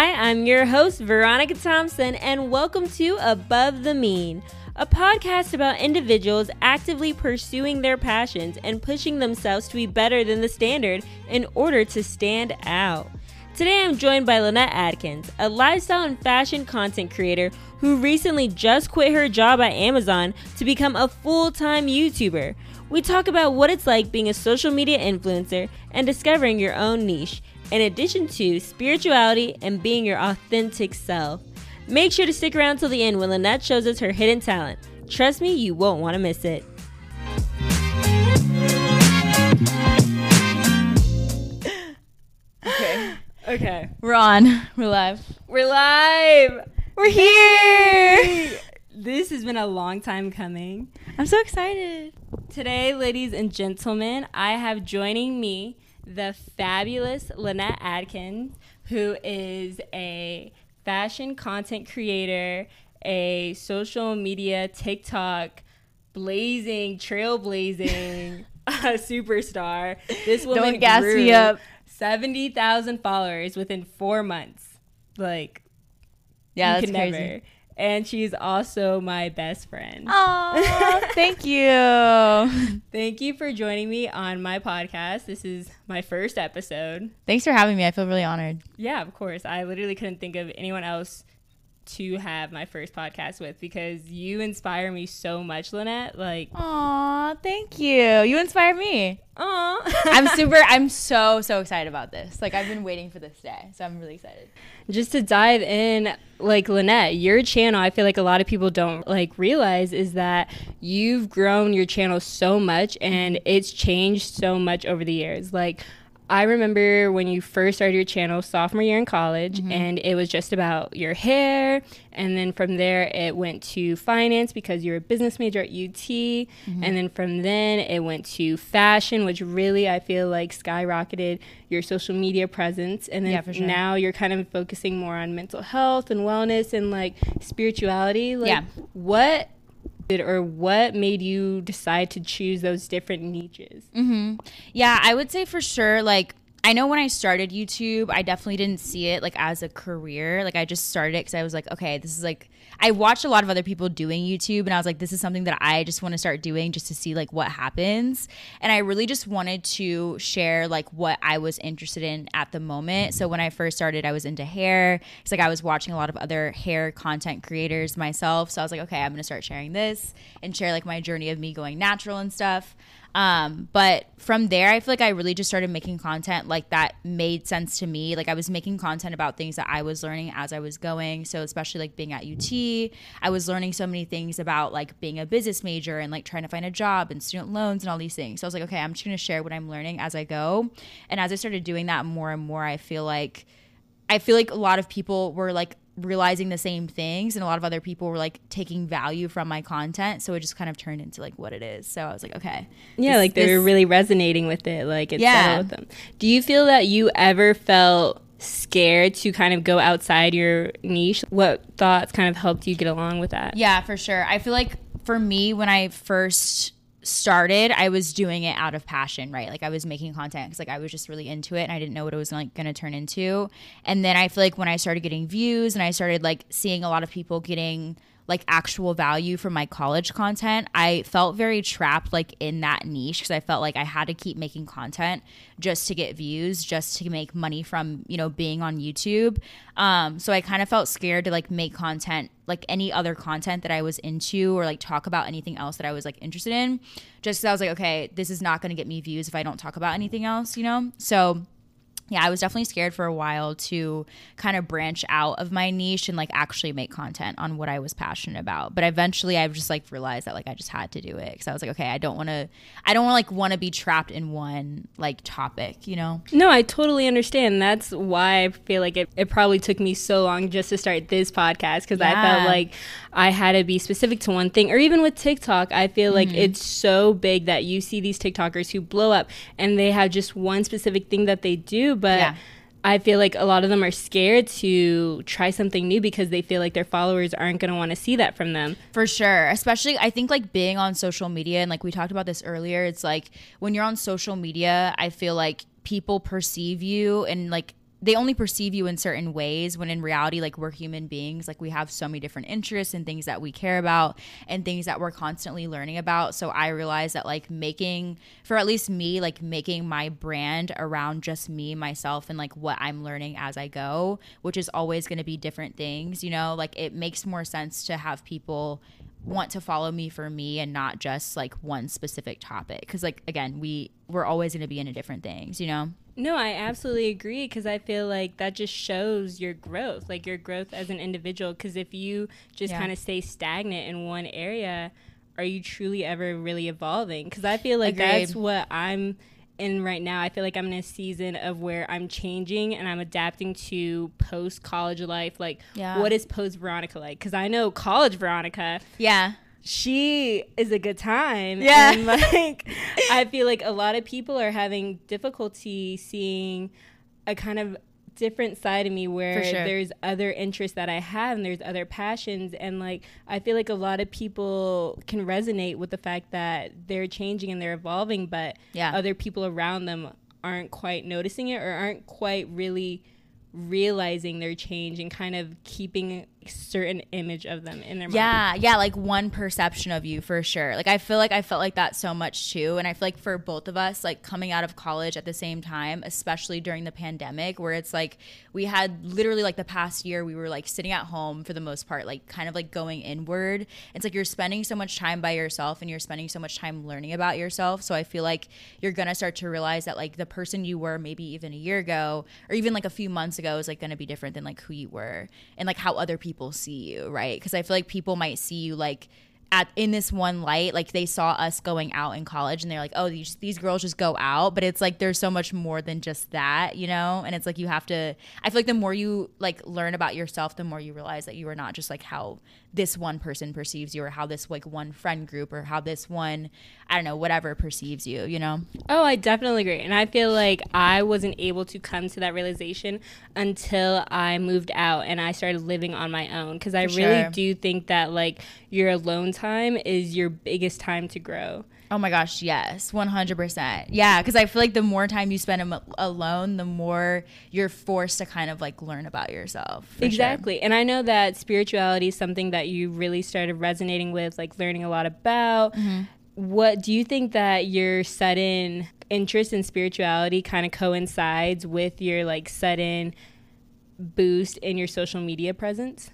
Hi, I'm your host, Veronica Thompson, and welcome to Above the Mean, a podcast about individuals actively pursuing their passions and pushing themselves to be better than the standard in order to stand out. Today I'm joined by Lynette Adkins, a lifestyle and fashion content creator who recently just quit her job at Amazon to become a full time YouTuber. We talk about what it's like being a social media influencer and discovering your own niche, in addition to spirituality and being your authentic self. Make sure to stick around till the end when Lynette shows us her hidden talent. Trust me, you won't want to miss it. Okay. Okay. We're on. We're live. We're live. We're here. This has been a long time coming. I'm so excited. Today, ladies and gentlemen, I have joining me the fabulous Lynette Adkins, who is a fashion content creator, a social media TikTok blazing, trailblazing superstar. This woman Don't gas grew me up. 70,000 followers within four months. Like, Yeah, that's crazy. never. And she's also my best friend. Oh, thank you. Thank you for joining me on my podcast. This is my first episode. Thanks for having me. I feel really honored. Yeah, of course. I literally couldn't think of anyone else to have my first podcast with because you inspire me so much, Lynette. Like, Aw, thank you. You inspire me. aw. I'm super. I'm so so excited about this. Like I've been waiting for this day, so I'm really excited. just to dive in like lynette your channel i feel like a lot of people don't like realize is that you've grown your channel so much and it's changed so much over the years like I remember when you first started your channel sophomore year in college mm-hmm. and it was just about your hair and then from there it went to finance because you're a business major at UT mm-hmm. and then from then it went to fashion which really I feel like skyrocketed your social media presence. And then Yeah, sure. now you're kind of focusing more on mental health and wellness and like spirituality. Like Yeah. what or what made you decide to choose those different niches Mm-hmm. Yeah, I would say for sure. Like, I know when I started YouTube, I definitely didn't see it like as a career. Like, I just started it because I was like, okay, this is like, I watched a lot of other people doing YouTube, and I was like, this is something that I just want to start doing just to see like what happens. And I really just wanted to share like what I was interested in at the moment. So when I first started, I was into hair. It's like I was watching a lot of other hair content creators myself. So I was like, okay, I'm gonna start sharing this and share like my journey of me going natural and stuff. Um, but from there, I feel like I really just started making content like that made sense to me. Like I was making content about things that I was learning as I was going. So especially like being at UT, I was learning so many things about like being a business major and like trying to find a job and student loans and all these things. So I was like, okay, I'm just gonna share what I'm learning as I go. And as I started doing that more and more, I feel like I feel like a lot of people were like realizing the same things and a lot of other people were like taking value from my content so it just kind of turned into like what it is so i was like okay Yeah, this- like they're really resonating with it. Like it's Yeah. with them. Do you feel that you ever felt scared to kind of go outside your niche? What thoughts kind of helped you get along with that? yeah for sure i feel like for me when i first started i was doing it out of passion right? Like i was making content because like i was just really into it and i didn't know what it was like going to turn into. And then i feel like when i started getting views and i started like seeing a lot of people getting like actual value from my college content i felt very trapped like in that niche because i felt like i had to keep making content just to get views just to make money from you know being on youtube. Um, so i kind of felt scared to like make content like any other content that i was into or like talk about anything else that i was like interested in just because i was like okay this is not going to get me views if i don't talk about anything else you know? So yeah, I was definitely scared for a while to kind of branch out of my niche and like actually make content on what I was passionate about. But eventually I've just like realized that like I just had to do it because I was like, okay, I don't want to, I don't like want to be trapped in one like topic, you know? No, I totally understand. That's why I feel like it, it probably took me so long just to start this podcast because I felt like I had to be specific to one thing. Or even with TikTok, I feel like mm-hmm. it's so big that you see these TikTokers who blow up and they have just one specific thing that they do, but Yeah. I feel like a lot of them are scared to try something new because they feel like their followers aren't going to want to see that from them. For sure. Especially, I think like being on social media, and like we talked about this earlier, it's like when you're on social media, I feel like people perceive you and like they only perceive you in certain ways when in reality like we're human beings. Like we have so many different interests and things that we care about and things that we're constantly learning about. So i realized that like making for at least me like making my brand around just me myself and like what i'm learning as i go which is always going to be different things you know? Like it makes more sense to have people want to follow me for me and not just like one specific topic. Because like again we we're always going to be into different things you know No, I absolutely agree because I feel like that just shows your growth, like your growth as an individual. Because if you just Yeah. kind of stay stagnant in one area, are you truly ever really evolving? Because I feel like that's what I'm in right now. I feel like I'm in a season of where I'm changing and I'm adapting to post college life. Like, Yeah. what is post Veronica like? Because I know college Veronica yeah she is a good time. Yeah. And like I feel like a lot of people are having difficulty seeing a kind of different side of me where sure. there's other interests that I have and there's other passions and like I feel like a lot of people can resonate with the fact that they're changing and they're evolving but Yeah. other people around them aren't quite noticing it or aren't quite really realizing their change and kind of keeping certain image of them in their mind. Yeah, yeah, like one perception of you for sure. Like I feel like I felt like that so much too, and I feel like for both of us, like coming out of college at the same time, especially during the pandemic, where it's like we had literally like the past year we were like sitting at home for the most part, like kind of like going inward. It's like you're spending so much time by yourself, and you're spending so much time learning about yourself. So I feel like you're gonna start to realize that like the person you were maybe even a year ago, or even like a few months ago, is like gonna be different than like who you were and like how other people see you, right? Because I feel like people might see you like at in this one light, like they saw us going out in college and they're like, oh, these these girls just go out, but it's like there's so much more than just that, you know? And it's like you have to. I feel like the more you like learn about yourself, the more you realize that you are not just like how this one person perceives you, or how this like one friend group, or how this one I don't know whatever perceives you, you know? Oh, I definitely agree. And I feel like I wasn't able to come to that realization until I moved out and I started living on my own. Because I For really sure. do think that, like, your alone time is your biggest time to grow. Oh my gosh, yes, 100%. Yeah, because I feel like the more time you spend am- alone, the more you're forced to kind of like learn about yourself. for sure. Exactly. And I know that spirituality is something that you really started resonating with, like, learning a lot about. Mm-hmm. What do you think that your sudden interest in spirituality kind of coincides with your, like, sudden boost in your social media presence?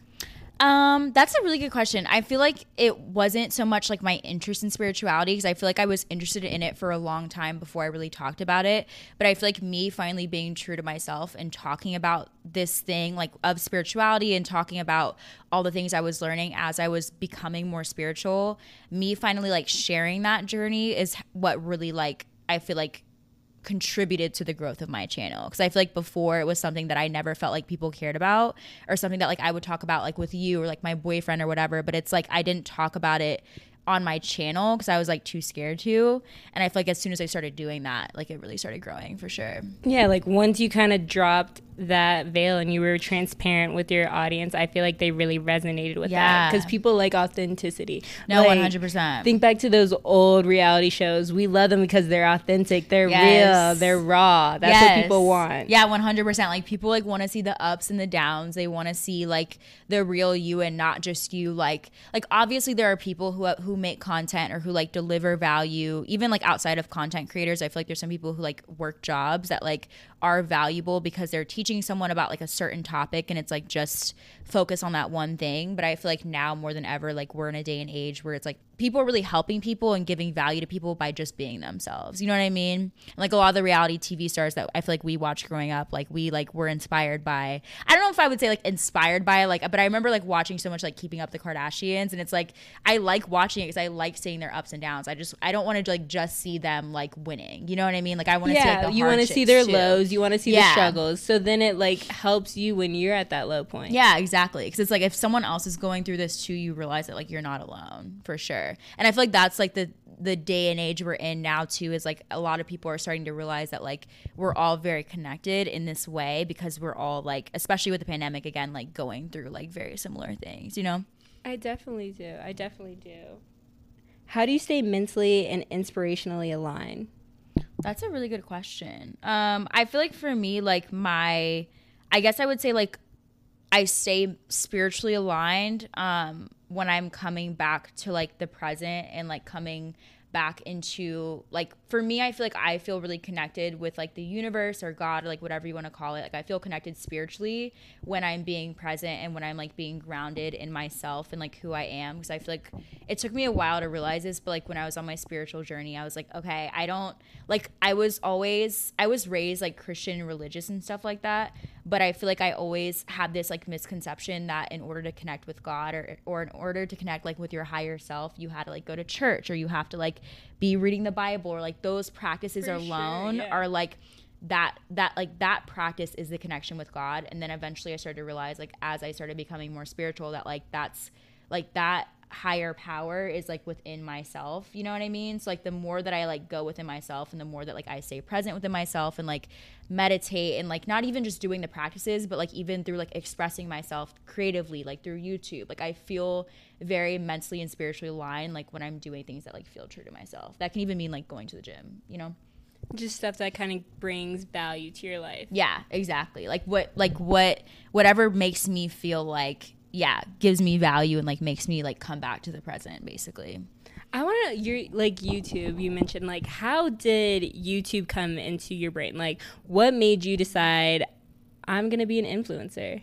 Um, that's a really good question. I feel like it wasn't so much like my interest in spirituality because I feel like I was interested in it for a long time before I really talked about it. But I feel like me finally being true to myself and talking about this thing like of spirituality and talking about all the things I was learning as I was becoming more spiritual, me finally like sharing that journey is what really like I feel like contributed to the growth of my channel. Because I feel like before it was something that I never felt like people cared about or something that like I would talk about like with you or like my boyfriend or whatever but it's like I didn't talk about it on my channel because I was like too scared to. And I feel like as soon as I started doing that like it really started growing for sure. Yeah, like once you kind of dropped that veil and you were transparent with your audience, I feel like they really resonated with that because people like authenticity. no 100% Think back to those old reality shows. We love them because they're authentic, they're Yes. real, they're raw. That's what people want. Yeah, one hundred percent. Like people like want to see the ups and the downs. They want to see like the real you and not just you. Like like obviously there are people who who make content or who like deliver value. Even like outside of content creators, I feel like there's some people who like work jobs that like are valuable because they're teaching someone about like a certain topic and it's like just focus on that one thing. But I feel like now more than ever, like we're in a day and age where it's like people are really helping people and giving value to people by just being themselves. You know what I mean? And, like a lot of the reality TV stars that I feel like we watched growing up, like we like were inspired by. I know if I would say like inspired by like, but I remember like watching so much like Keeping Up the Kardashians, and it's like I like watching it because I like seeing their ups and downs. I just I don't want to like just see them like winning. You know what I mean? Like I want to see Yeah, like the you want to see their too. lows, you want to see the struggles. So then it like helps you when you're at that low point. Yeah, exactly. Because it's like if someone else is going through this too, you realize that like you're not alone for sure. And I feel like that's like the the day and age we're in now too is like a lot of people are starting to realize that like we're all very connected in this way because we're all like especially with the pandemic again like going through like very similar things you know I definitely do. I definitely do. How do you stay mentally and inspirationally aligned? That's a really good question. Um, I feel like for me, like my I guess I would say like I stay spiritually aligned um when I'm coming back to like the present and like coming back into like for me I feel like I feel really connected with like the universe or God or like whatever you want to call it. Like I feel connected spiritually when I'm being present and when I'm like being grounded in myself and like who I am. Because I feel like it took me a while to realize this but like when I was on my spiritual journey I was like okay I don't like I was always I was raised like Christian religious and stuff like that but I feel like I always had this like misconception that in order to connect with God or or in order to connect like with your higher self, you had to like go to church or you have to like be reading the Bible or like those practices For alone sure, yeah. are like that that like that practice is the connection with God and then eventually I started to realize like as I started becoming more spiritual that like that's like that higher power is like within myself you know what i mean? So like the more that i like go within myself and the more that like i stay present within myself and like meditate and like not even just doing the practices but like even through like expressing myself creatively like through youtube like i feel very mentally and spiritually aligned like when i'm doing things that like feel true to myself. That can even mean like going to the gym you know? Just stuff that kind of brings value to your life. yeah exactly. Like what like what whatever makes me feel like yeah gives me value and like makes me like come back to the present basically I want to you're like YouTube. You mentioned like how did YouTube come into your brain? Like what made you decide I'm gonna be an influencer?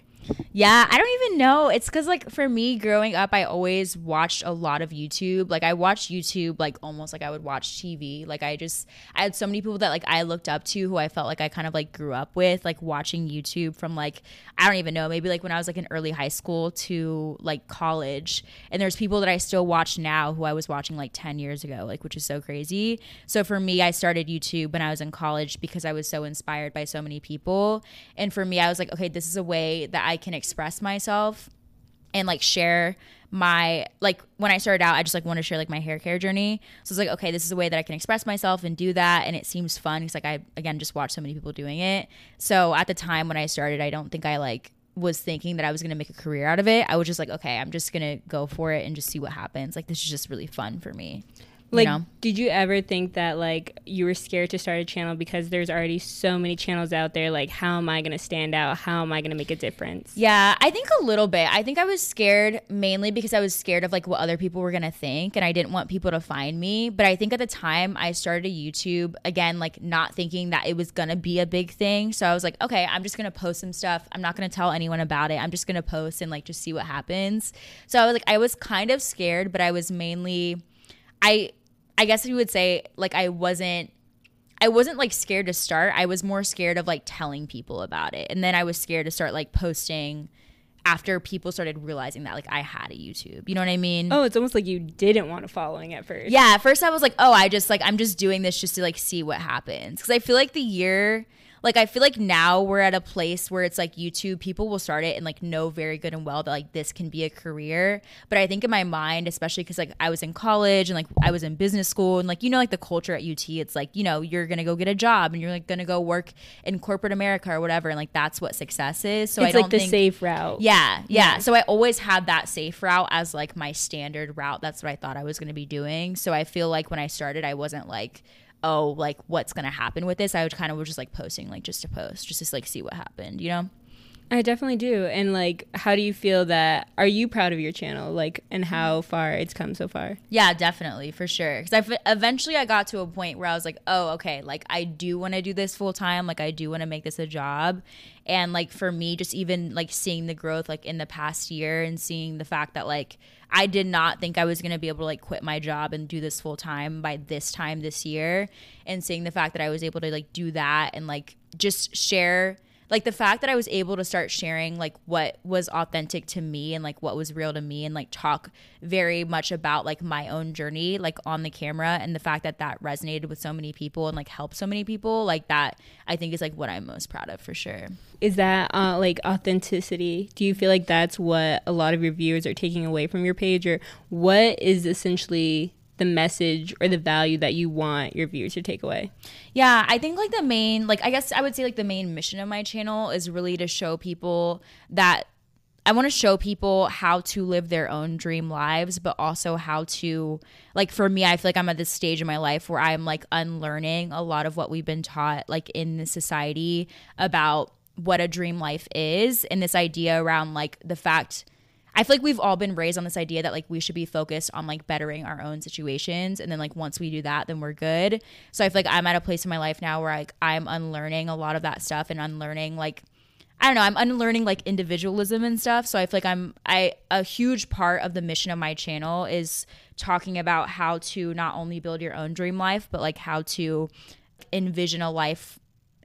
Yeah, I don't even know. It's because, like, for me growing up, I always watched a lot of YouTube. Like, I watched YouTube, like, almost like I would watch TV. Like, I just, I had so many people that, like, I looked up to who I felt like I kind of, like, grew up with, like, watching YouTube from, like, I don't even know, maybe, like, when I was, like, in early high school to, like, college. And there's people that I still watch now who I was watching, like, 10 years ago, like, which is so crazy. So, for me, I started YouTube when I was in college because I was so inspired by so many people. And for me, I was like, okay, this is a way that I can express myself and like share my like when I started out, I just like want to share like my hair care journey. So it's like, okay, this is a way that I can express myself and do that, and it seems fun because like I again just watched so many people doing it. So at the time when I started, I don't think I like was thinking that I was gonna make a career out of it. I was just like, okay, I'm just gonna go for it and just see what happens. Like this is just really fun for me. You Like know? did you ever think that like you were scared to start a channel because there's already so many channels out there like how am I going to stand out? How am I going to make a difference? Yeah, I think a little bit. I think I was scared mainly because I was scared of like what other people were going to think and I didn't want people to find me. But I think at the time I started a YouTube again like not thinking that it was going to be a big thing. So I was like, okay, I'm just going to post some stuff. I'm not going to tell anyone about it. I'm just going to post and like just see what happens. So I was like I was kind of scared, but I was mainly I I guess you would say like I wasn't I wasn't like scared to start. I was more scared of like telling people about it. And then I was scared to start like posting after people started realizing that like I had a YouTube. You know what I mean? Oh, it's almost like you didn't want a following at first. Yeah, at first I was like, "Oh, I just like I'm just doing this just to like see what happens." Cuz I feel like the year like I feel like now we're at a place where it's like YouTube people will start it and like know very good and well that like this can be a career. But I think in my mind, especially cuz like I was in college and like I was in business school and like you know like the culture at UT, it's like, you know, you're going to go get a job and you're like going to go work in corporate America or whatever and like that's what success is. So I it's don't like the think safe route. yeah, yeah, Yeah. So I always had that safe route as like my standard route. That's what I thought I was going to be doing. So I feel like when I started, I wasn't like, oh, like what's to happen with this. I would kind of was just like posting, like just to post, just to like see what happened, you know? I definitely do. And like how do you feel that are you proud of your channel like and how far it's come so far? Yeah, definitely for sure. Because I eventually I got to a point where I was like, oh, okay, like I do want to do this full time. Like I do want to make this a job. And like for me, just even like seeing the growth like in the past year and seeing the fact that like I did not think I was gonna be able to like quit my job and do this full time by this time this year, and seeing the fact that I was able to like do that and like just share like the fact that I was able to start sharing like what was authentic to me and like what was real to me and like talk very much about like my own journey like on the camera and the fact that that resonated with so many people and like helped so many people like that I think is like what I'm most proud of for sure. Is that uh, like authenticity? Do you feel like that's what a lot of your viewers are taking away from your page or what is essentially the message or the value that you want your viewers to take away? Yeah, I think like the main, like I guess I would say like the main mission of my channel is really to show people that I want to show people how to live their own dream lives, but also how to, like, for me, I feel like I'm at this stage in my life where I'm like unlearning a lot of what we've been taught, like, in the society about what a dream life is and this idea around like the fact I feel like we've all been raised on this idea that like we should be focused on like bettering our own situations and then like once we do that then we're good. So I feel like I'm at a place in my life now where like I'm unlearning a lot of that stuff and unlearning like I don't know, I'm unlearning like individualism and stuff. So I feel like I'm I a huge part of the mission of my channel is talking about how to not only build your own dream life, but like how to envision a life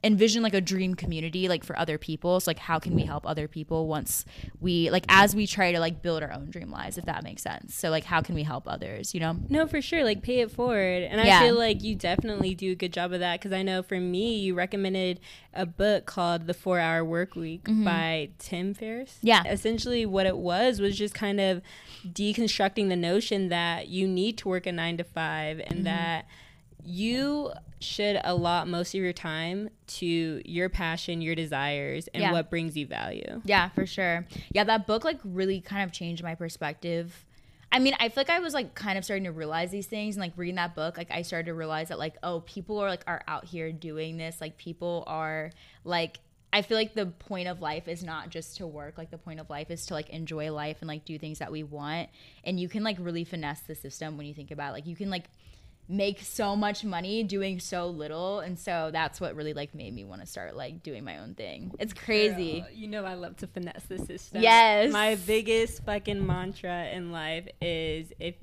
envision like a dream community like for other people so like how can we help other people once we like as we try to like build our own dream lives if that makes sense so like how can we help others you know No, for sure. Like pay it forward. And Yeah. I feel like you definitely do a good job of that because I know for me, you recommended a book called The Four Hour Work Week by Tim Ferriss. Mm-hmm. Yeah. Essentially, what it was was just kind of deconstructing the notion that you need to work a nine to five Mm-hmm. and that you should allot most of your time to your passion, your desires, and Yeah. what brings you value. Yeah, for sure. Yeah, that book like really kind of changed my perspective. I mean, I feel like I was like kind of starting to realize these things and like reading that book, like I started to realize that like, oh, people are like are out here doing this. Like people are like I feel like the point of life is not just to work. Like the point of life is to like enjoy life and like do things that we want. And you can like really finesse the system when you think about it. like you can like make so much money doing so little and so that's what really like made me want to start like doing my own thing it's crazy Girl, you know I love to finesse the system. Yes. My biggest fucking mantra in life is if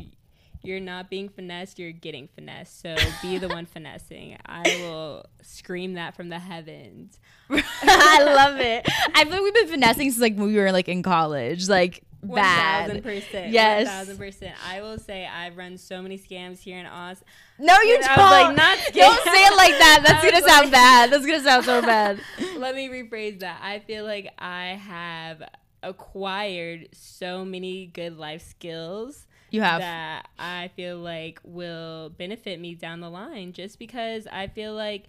you're not being finessed, you're getting finessed. So be the one finessing. I will scream that from the heavens. I love it. I feel like we've been finessing since like when we were like in college, like bad. percent. Yes. One thousand percent. I will say I've run so many scams here in Austin. No, you don't. Like, not don't say it like that. That's gonna sound like- bad. That's gonna sound so bad. Let me rephrase that. I feel like I have acquired so many good life skills You have. that I feel like will benefit me down the line just because I feel like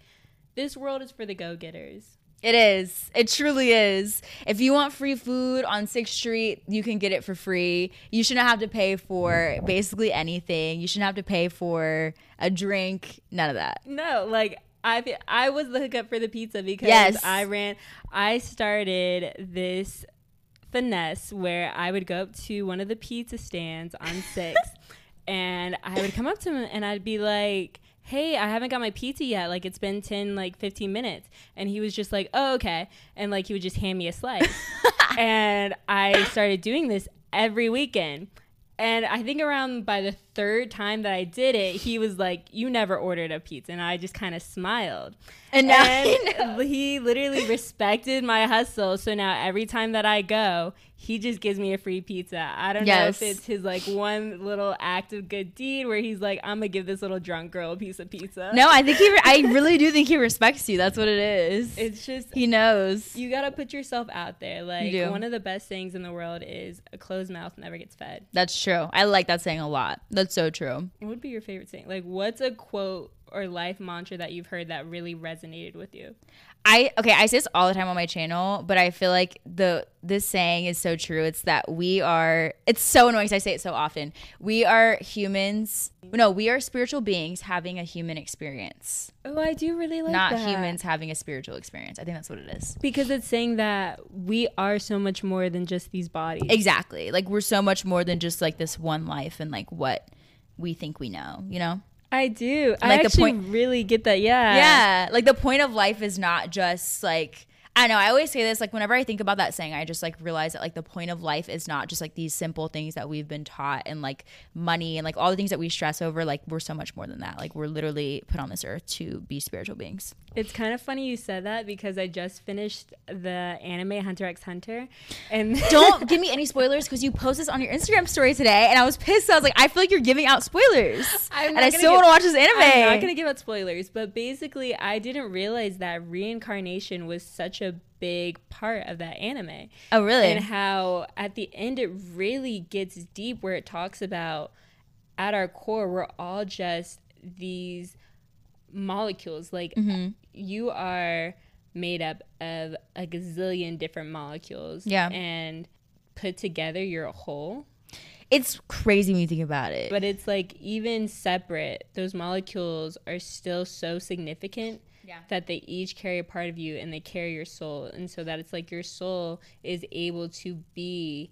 this world is for the go getters. It is. It truly is. If you want free food on Sixth Street, you can get it for free. You shouldn't have to pay for basically anything. You shouldn't have to pay for a drink. None of that. No, like I I was the hookup for the pizza because Yes. I ran I started this finesse where I would go up to one of the pizza stands on 6th and I would come up to him and I'd be like hey i haven't got my pizza yet. Like it's been 10 like 15 minutes. And he was just like oh okay. And like he would just hand me a slice. And i started doing this every weekend. And i think around by the third time that i did it he was like you never ordered a pizza. And i just kind of smiled And now and he literally respected my hustle so now every time that i go he just gives me a free pizza i don't know if it's his like one little act of good deed where he's like i'm gonna give this little drunk girl a piece of pizza No, I think he. Re- I really do think he respects you. That's what it is. it's just he knows. you gotta put yourself out there like one of the best things in the world is a closed mouth never gets fed That's true. I like that saying a lot. That's so true. what would be your favorite saying like what's a quote or life mantra that you've heard that really resonated with you I okay, I say this all the time on my channel, but I feel like the this saying is so true. It's that we are it's so annoying I say it so often. We are humans. No, we are spiritual beings having a human experience. oh i do really like not that. humans having a spiritual experience. I think that's what it is. because it's saying that we are so much more than just these bodies Exactly. Like we're so much more than just like this one life and like what we think we know, you know? I do. I Like the actually point- really get that. Yeah. Yeah. Like the point of life is not just like I know, I always say this, like whenever I think about that saying, I just like realize that like the point of life is not just like these simple things that we've been taught and like money and like all the things that we stress over, like we're so much more than that. Like we're literally put on this earth to be spiritual beings. It's kind of funny you said that because I just finished the anime Hunter x Hunter, and Don't give me any spoilers because you posted this on your Instagram story today and I was pissed. I was like, I feel like you're giving out spoilers. And I still want to watch this anime. I'm not gonna give out spoilers, but basically, I didn't realize that reincarnation was such a big part of that anime. oh really? and how at the end it really gets deep where it talks about at our core we're all just these molecules like Mm-hmm. you are made up of a gazillion different molecules Yeah. and put together you're a whole It's crazy when you think about it. But it's like even separate, those molecules are still so significant Yeah. that they each carry a part of you and they carry your soul. And so that it's like your soul is able to be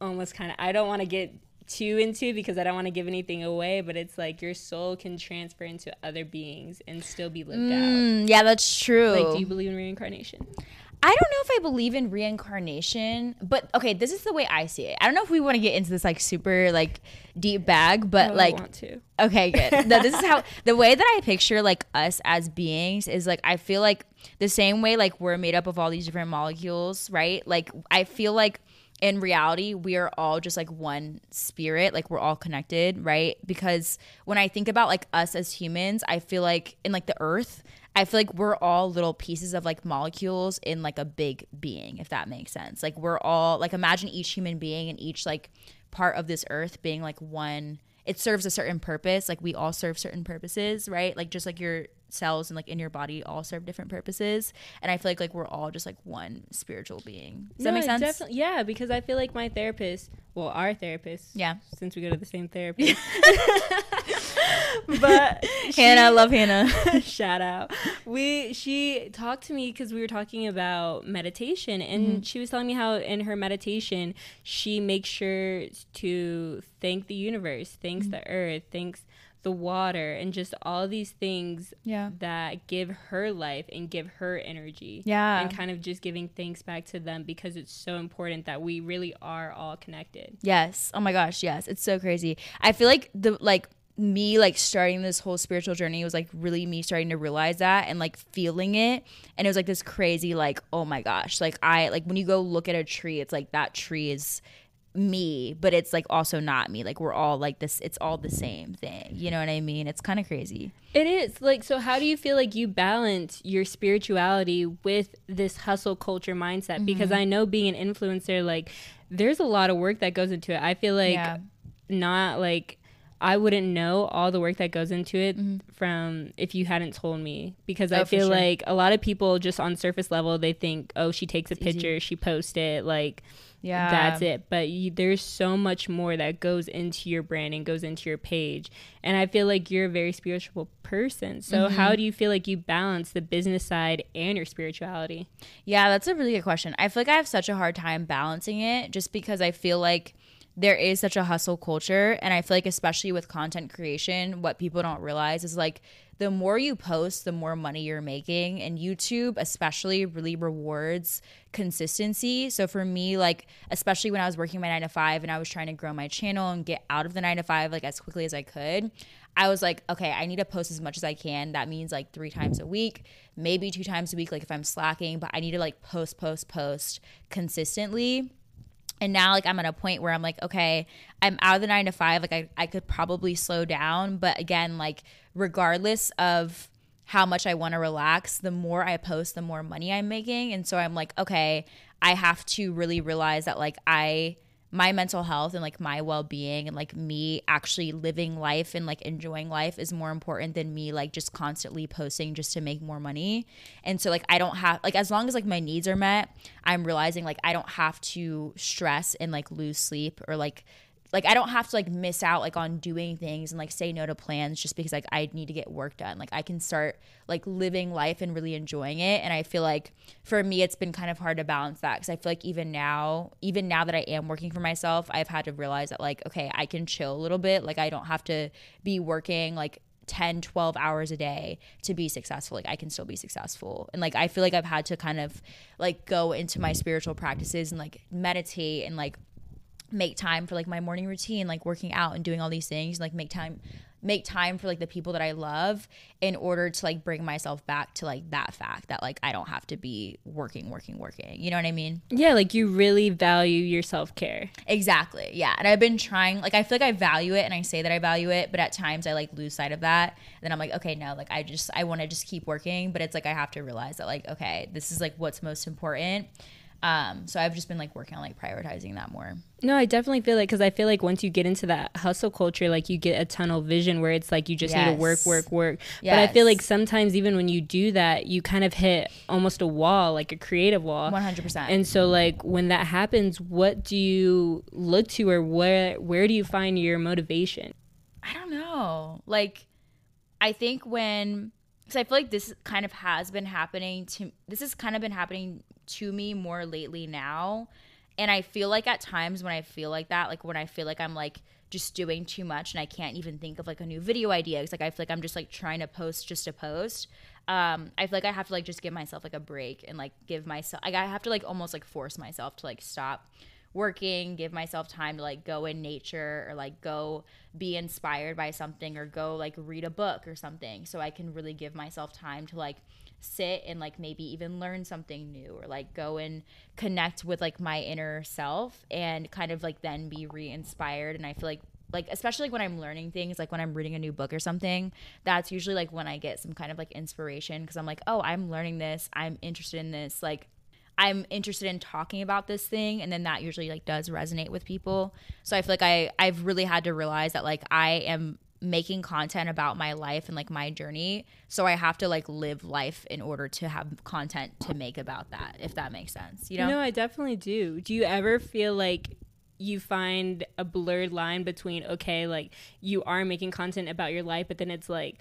almost kind of, I don't want to get too into because I don't want to give anything away, but it's like your soul can transfer into other beings and still be lived out. Mm, yeah, that's true. Like, do you believe in reincarnation? I don't know if I believe in reincarnation, but okay, this is the way I see it. I don't know if we want to get into this like super like deep bag, but Oh, like I want to. Okay, good. no, this is how the way that I picture like us as beings is like I feel like the same way like we're made up of all these different molecules, right? Like I feel like in reality we are all just like one spirit, like we're all connected, right? Because when I think about like us as humans, I feel like in like the earth, I feel like we're all little pieces of like molecules in like a big being, if that makes sense. Like we're all like imagine each human being and each like part of this earth being like one it serves a certain purpose like we all serve certain purposes right like just like your cells and like in your body all serve different purposes and i feel like like we're all just like one spiritual being does that make sense Definitely, yeah, because I feel like my therapist, well, our therapist, Yeah. since we go to the same therapist, but hannah I love hannah shout out. We she talked to me because we were talking about meditation, and Mm-hmm. she was telling me how in her meditation she makes sure to thank the universe, thanks Mm-hmm. the earth, thanks the water, and just all these things Yeah. that give her life and give her energy. Yeah. and kind of just giving thanks back to them because it's so important that we really are all connected. Yes. Oh my gosh, yes. It's so crazy. I feel like the like me like starting this whole spiritual journey was like really me starting to realize that and like feeling it and it was like this crazy like oh my gosh like I like when you go look at a tree it's like that tree is me but it's like also not me like we're all like this it's all the same thing you know what I mean it's kind of crazy It is like so. How do you feel like you balance your spirituality with this hustle culture mindset? Because Mm-hmm. I know being an influencer, like there's a lot of work that goes into it. I feel like Yeah. not like I wouldn't know all the work that goes into it Mm-hmm. from if you hadn't told me. Because Oh, I feel sure. like a lot of people just on surface level they think, oh, she takes a easy. picture, she posts it, like yeah that's it. But you, there's so much more that goes into your brand and goes into your page. And I feel like you're a very spiritual person. So Mm-hmm. how do you feel like you balance the business side and your spirituality? Yeah, that's a really good question. I feel like I have such a hard time balancing it just because I feel like there is such a hustle culture. And I feel like, especially with content creation, what people don't realize is like the more you post, the more money you're making. And YouTube, especially, really rewards consistency. So for me, like, especially when I was working my nine to five and I was trying to grow my channel and get out of the nine to five like as quickly as I could, I was like, okay, I need to post as much as I can. That means like three times a week, maybe two times a week, like if I'm slacking, but I need to like post, post, post consistently. And now like I'm at a point where I'm like, okay, I'm out of the nine to five. Like I, I could probably slow down. But again, like regardless of how much I want to relax, the more I post, the more money I'm making. And so I'm like, okay, I have to really realize that like I my mental health and like my well-being and like me actually living life and like enjoying life is more important than me like just constantly posting just to make more money. And so like i don't have like as long as like my needs are met i'm realizing like i don't have to stress and like lose sleep or like like I don't have to like miss out like on doing things and like say no to plans just because like I need to get work done. Like I can start like living life and really enjoying it. And I feel like for me it's been kind of hard to balance that because I feel like even now, even now that I am working for myself, I've had to realize that like okay, I can chill a little bit. Like I don't have to be working like 10 12 hours a day to be successful like i can still be successful and like i feel like i've had to kind of like go into my spiritual practices and like meditate and like make time for like my morning routine like working out and doing all these things like make time make time for like the people that I love in order to like bring myself back to like that fact that like I don't have to be working working working you know what I mean Yeah, like you really value your self care. Exactly. Yeah. And I've been trying, like, I feel like I value it and I say that I value it, but at times I like lose sight of that. And then I'm like, okay, no, like, I just, I want to just keep working. But it's like, I have to realize that, like, okay, this is like what's most important. Um, so I've just been like working on like prioritizing that more. No, I definitely feel like because I feel like once you get into that hustle culture, like you get a tunnel vision where it's like you just need to work, Yes. work, work. But I feel like sometimes even when you do that, you kind of hit almost a wall, like a creative wall. One hundred percent. And so, like when that happens, what do you look to, or where where do you find your motivation? I don't know. Like, I think when, because I feel like this kind of has been happening to, this has kind of been happening to me more lately now. And I feel like at times when I feel like that, like when I feel like I'm like just doing too much and I can't even think of like a new video idea, it's like I feel like I'm just like trying to post just to post. Um, I feel like I have to like just give myself like a break and like give myself, like I have to like almost like force myself to like stop working, give myself time to like go in nature or like go be inspired by something or go like read a book or something so I can really give myself time to like sit and like maybe even learn something new or like go and connect with like my inner self and kind of like then be re-inspired. And I feel like like especially when I'm learning things like when I'm reading a new book or something that's usually like when I get some kind of like inspiration because I'm like oh I'm learning this. I'm interested in this. Like I'm interested in talking about this thing. And then that usually like does resonate with people. So I feel like I I've really had to realize that like I am making content about my life and like my journey. So I have to like live life in order to have content to make about that if that makes sense. You know? No, I definitely do. Do you ever feel like you find a blurred line between okay, like you are making content about your life, but then it's like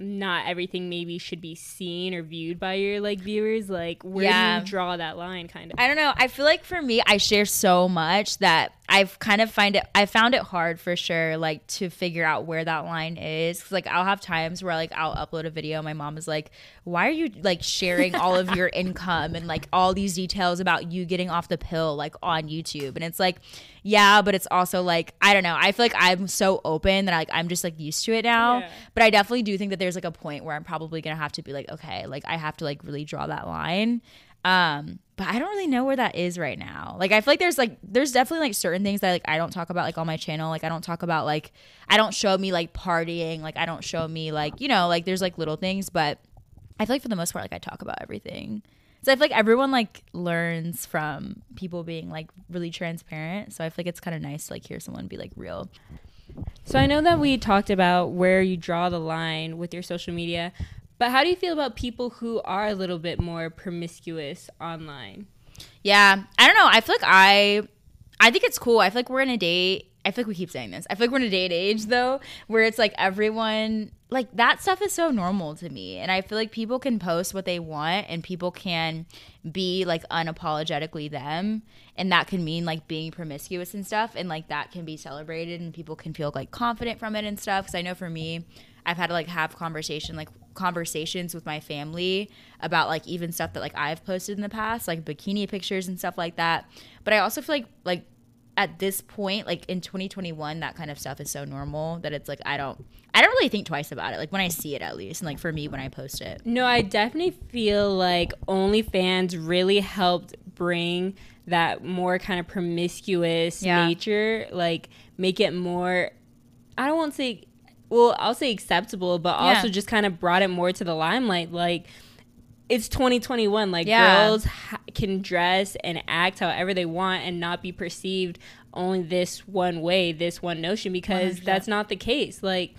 not everything maybe should be seen or viewed by your like viewers. Like where Yeah. do you draw that line kind of? I don't know. I feel like for me, I share so much that I've kind of find it. I found it hard for sure, like to figure out where that line is. 'Cause, like I'll have times where like I'll upload a video. My mom is like, "Why are you like sharing all of your income and like all these details about you getting off the pill like on YouTube?" And it's like, yeah, but it's also like I don't know. I feel like I'm so open that I, like I'm just like used to it now. Yeah. But I definitely do think that there's like a point where I'm probably gonna have to be like, okay, like I have to like really draw that line. Um, but I don't really know where that is right now. Like I feel like there's like there's definitely like certain things that like I don't talk about like on my channel. Like I don't talk about like I don't show me like partying. Like I don't show me like you know like there's like little things, but I feel like for the most part like I talk about everything. So I feel like everyone like learns from people being like really transparent. So I feel like it's kind of nice to like hear someone be like real. So I know that we talked about where you draw the line with your social media, but how do you feel about people who are a little bit more promiscuous online? Yeah, I don't know. I feel like I, I think it's cool. I feel like we're in a date. I feel like we keep saying this. I feel like we're in a date age though, where it's like everyone like that stuff is so normal to me, and I feel like people can post what they want, and people can be like unapologetically them, and that can mean like being promiscuous and stuff, and like that can be celebrated, and people can feel like confident from it and stuff. Because I know for me, I've had to like have conversation like conversations with my family about like even stuff that like I've posted in the past, like bikini pictures and stuff like that. But I also feel like like at this point, like in 2021, that kind of stuff is so normal that it's like I don't I don't really think twice about it. Like when I see it at least, and like for me when I post it. No, I definitely feel like OnlyFans really helped bring that more kind of promiscuous Yeah. nature, like make it more. I don't want to say, well, I'll say acceptable, but also Yeah. just kind of brought it more to the limelight. Like it's 2021. Like Yeah. girls ha- can dress and act however they want and not be perceived only this one way, this one notion, because 100%. that's not the case. Like.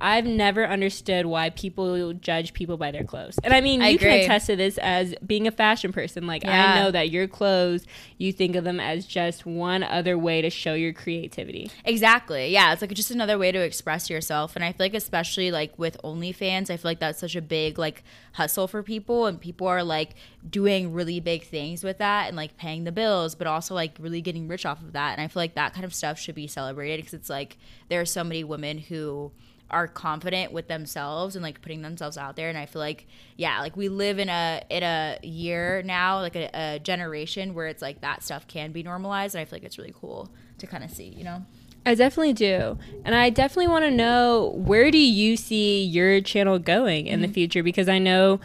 I've never understood why people judge people by their clothes. And I mean, I you can attest to this as being a fashion person. Like, Yeah. I know that your clothes, you think of them as just one other way to show your creativity. Exactly. Yeah, it's like just another way to express yourself. And I feel like especially like with OnlyFans, I feel like that's such a big like hustle for people and people are like doing really big things with that and like paying the bills, but also like really getting rich off of that. And I feel like that kind of stuff should be celebrated because it's like there are so many women who are confident with themselves and like putting themselves out there and i feel like yeah like we live in a in a year now like a, a generation where it's like that stuff can be normalized and i feel like it's really cool to kind of see you know I definitely do. And I definitely want to know where do you see your channel going in the mm-hmm. future? Because I know,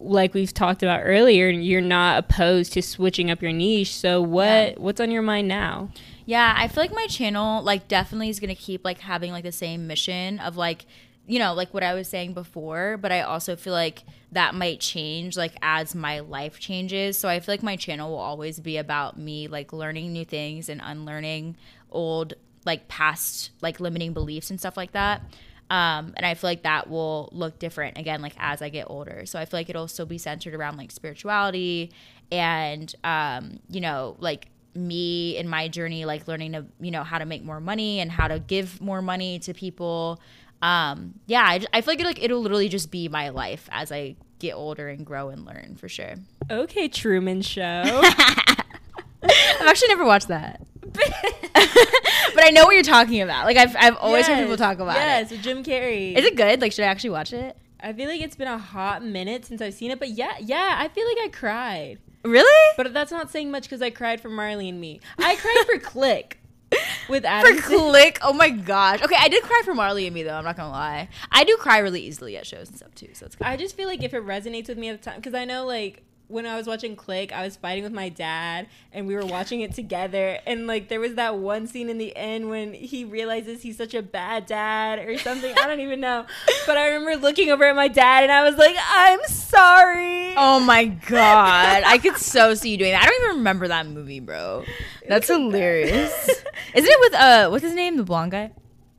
like we've talked about earlier, you're not opposed to switching up your niche. So what Yeah. what's on your mind now? Yeah, I feel like my channel like definitely is gonna keep like having like the same mission of like you know, like what I was saying before, but I also feel like that might change like as my life changes. So I feel like my channel will always be about me like learning new things and unlearning old like past like limiting beliefs and stuff like that. Um, and I feel like that will look different again, like as I get older. So I feel like it'll still be centered around like spirituality and, um, you know, like me in my journey, like learning to, you know, how to make more money and how to give more money to people. Um, yeah, I, I feel like, it, like it'll literally just be my life as I get older and grow and learn for sure. Okay, Truman Show. I've actually never watched that. but I know what you're talking about. Like I've I've always heard people talk about yes, it. with Jim Carrey. Is it good? Like should I actually watch it? I feel like it's been a hot minute since I've seen it, but yeah, yeah, I feel like I cried. Really? But that's not saying much because I cried for Marley and Me. I cried for Click with Adam. For Click. Oh my gosh. Okay, I did cry for Marley and me though. I'm not gonna lie. I do cry really easily at shows and stuff too. So it's good. I just feel like if it resonates with me at the time, because I know like when I was watching Click, I was fighting with my dad and we were watching it together. And like there was that one scene in the end when he realizes he's such a bad dad or something. I don't even know. But I remember looking over at my dad and I was like, I'm sorry. Oh my god. I could so see you doing that. I don't even remember that movie, bro. That's hilarious. Isn't it with uh what's his name? The blonde guy?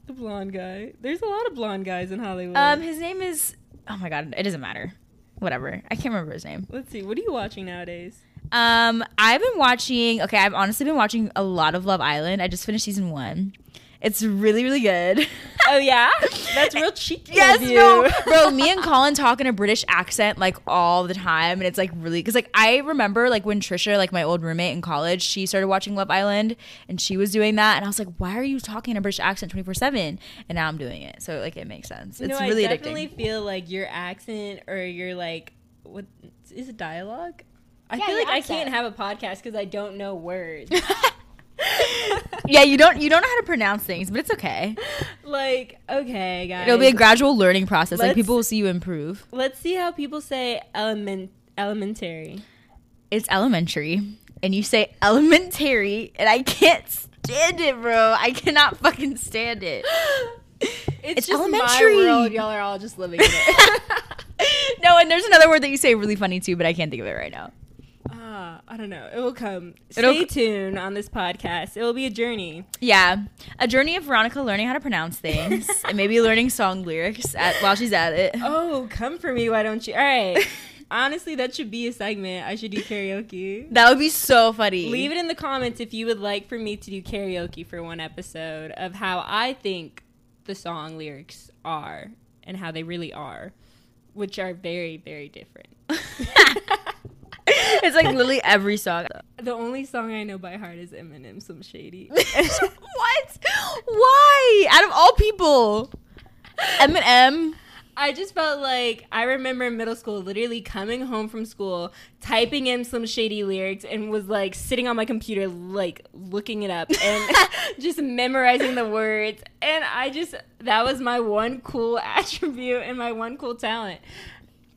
The blonde guy. There's a lot of blonde guys in Hollywood. Um his name is Oh my god, it doesn't matter. Whatever. I can't remember his name. Let's see. What are you watching nowadays? Um, I've been watching. Okay, I've honestly been watching a lot of Love Island. I just finished season one. It's really, really good. Oh yeah, that's real cheeky. yes, of you. no, bro. Me and Colin talk in a British accent like all the time, and it's like really because like I remember like when Trisha, like my old roommate in college, she started watching Love Island, and she was doing that, and I was like, why are you talking in a British accent twenty four seven? And now I'm doing it, so like it makes sense. It's no, really I definitely addicting. feel like your accent or your like what is it dialogue? I Yeah, feel like I can't have a podcast because I don't know words. yeah, you don't you don't know how to pronounce things, but it's okay. like okay, guys, It'll be a gradual learning process. Like Let's- people will see you improve. Let's see how people say element elementary. it's elementary and you say elementary and I can't stand it, bro. I cannot fucking stand it. It's, It's just elementary. my world. Y'all are all just living in it. no, and there's another word that you say really funny too, but I can't think of it right now. Ah, I don't know. It will come. It'll Stay c- tuned on this podcast. It will be a journey. Yeah, a journey of Veronica learning how to pronounce things and maybe learning song lyrics at, while she's at it. Oh, come for me, why don't you? All right. Honestly, that should be a segment. I should do karaoke. That would be so funny. Leave it in the comments if you would like for me to do karaoke for one episode of how I think the song lyrics are and how they really are, which are very, very different. it's like literally every song. The only song I know by heart is Eminem, Slim Shady. what? Why? Out of all people, Eminem. I just felt like I remember in middle school literally coming home from school, typing in Slim Shady lyrics, and was like sitting on my computer, like looking it up and just memorizing the words. And I just, that was my one cool attribute and my one cool talent.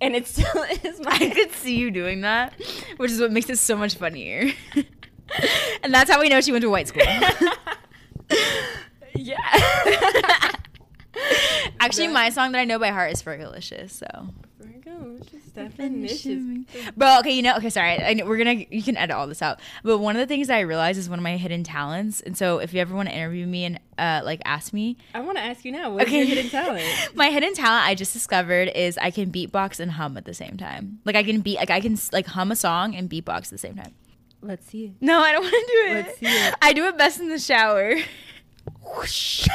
And it still is my. I could see you doing that, which is what makes it so much funnier. and that's how we know she went to white school. yeah. Actually, my song that I know by heart is Fergalicious. So, Virgo, just definitions. bro, okay, you know, okay, sorry, I know, we're gonna you can edit all this out. But one of the things that I realized is one of my hidden talents, and so if you ever want to interview me and uh, like ask me, I want to ask you now, what's Okay. your hidden talent? my hidden talent I just discovered is I can beatbox and hum at the same time. Like I can beat, like I can like hum a song and beatbox at the same time. Let's see it. No, I don't want to do it. Let's see it. I do it best in the shower. Whoosh.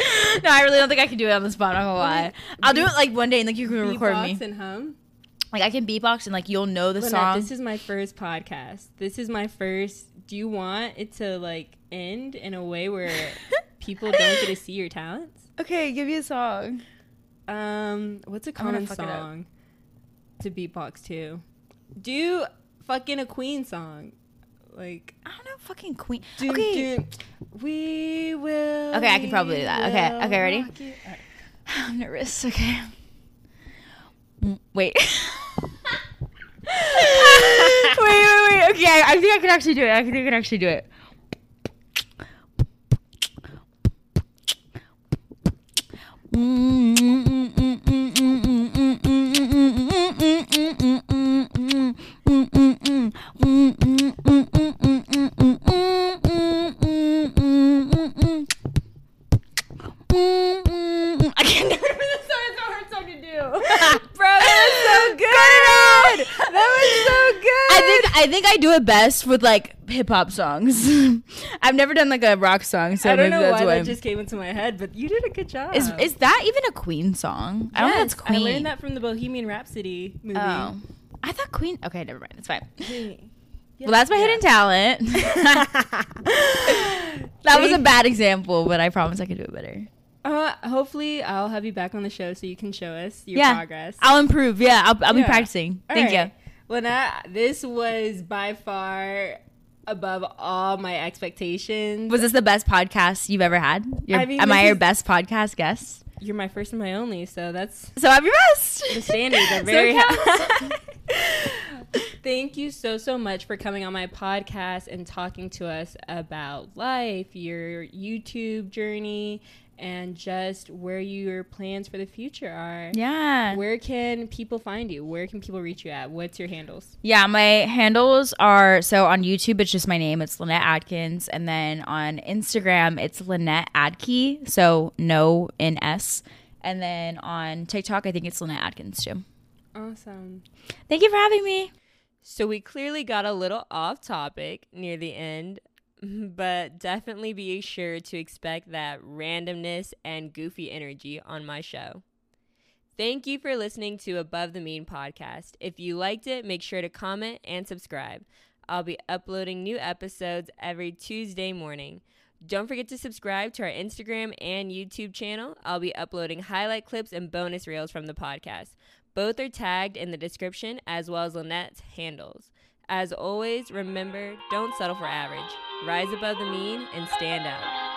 no, I really don't think I can do it on the spot. I'm gonna lie. I'll do it like one day, and like you can record me. And hum. Like I can beatbox, and like you'll know the Lynette, song. This is my first podcast. This is my first. Do you want it to like end in a way where people don't get to see your talents? okay, give me a song. Um, what's a common fuck it up. song to beatbox to? Do fucking a Queen song, like. I don't know, fucking Queen. Doom, okay, doom, we will. Okay, I can probably do that. Okay, okay, ready? rock you. All right. I'm nervous. Okay. Mm, Wait. wait, wait, wait. Okay, I, I think I can actually do it. I think I can actually do it. I can't remember the song. It's a hard song to do. Bro, that was so good. That was so good. I think I think I best with like hip hop songs. I've never done like a rock song, so I don't know why why. that just came into my head, but you did a good job. is is that even a Queen song? I don't know Yes, it's Queen. I learned that from the Bohemian Rhapsody movie. Oh, I thought Queen. Okay, never mind. It's fine. Yeah, Well, that's my yeah. hidden talent. that was a bad example, but I promise I can do it better. Uh, hopefully, I'll have you back on the show so you can show us your Yeah. progress. I'll improve. Yeah, I'll, I'll be practicing. All Thank right. you. Lynette, this was by far above all my expectations. Was this the best podcast you've ever had? Your, I mean, am I your best podcast guest? You're my first and my only, so that's So I'm your best. the standards are very counts. high. Thank you so so much for coming on my podcast and talking to us about life, your YouTube journey, and just where your plans for the future are. yeah. Where can people find you? Where can people reach you at? What's your handles? Yeah, my handles are so on YouTube it's just my name, it's Lynette Adkins, and then on Instagram it's Lynette Adkey, so no N S. And then on TikTok I think it's Lynette Adkins too. Awesome. Thank you for having me. So we clearly got a little off topic near the end, but definitely be sure to expect that randomness and goofy energy on my show. Thank you for listening to Above the Mean podcast. If you liked it, make sure to comment and subscribe. I'll be uploading new episodes every Tuesday morning. Don't forget to subscribe to our Instagram and YouTube channel. I'll be uploading highlight clips and bonus reels from the podcast. Both are tagged in the description as well as Lynette's handles. As always, remember don't settle for average. Rise above the mean and stand out.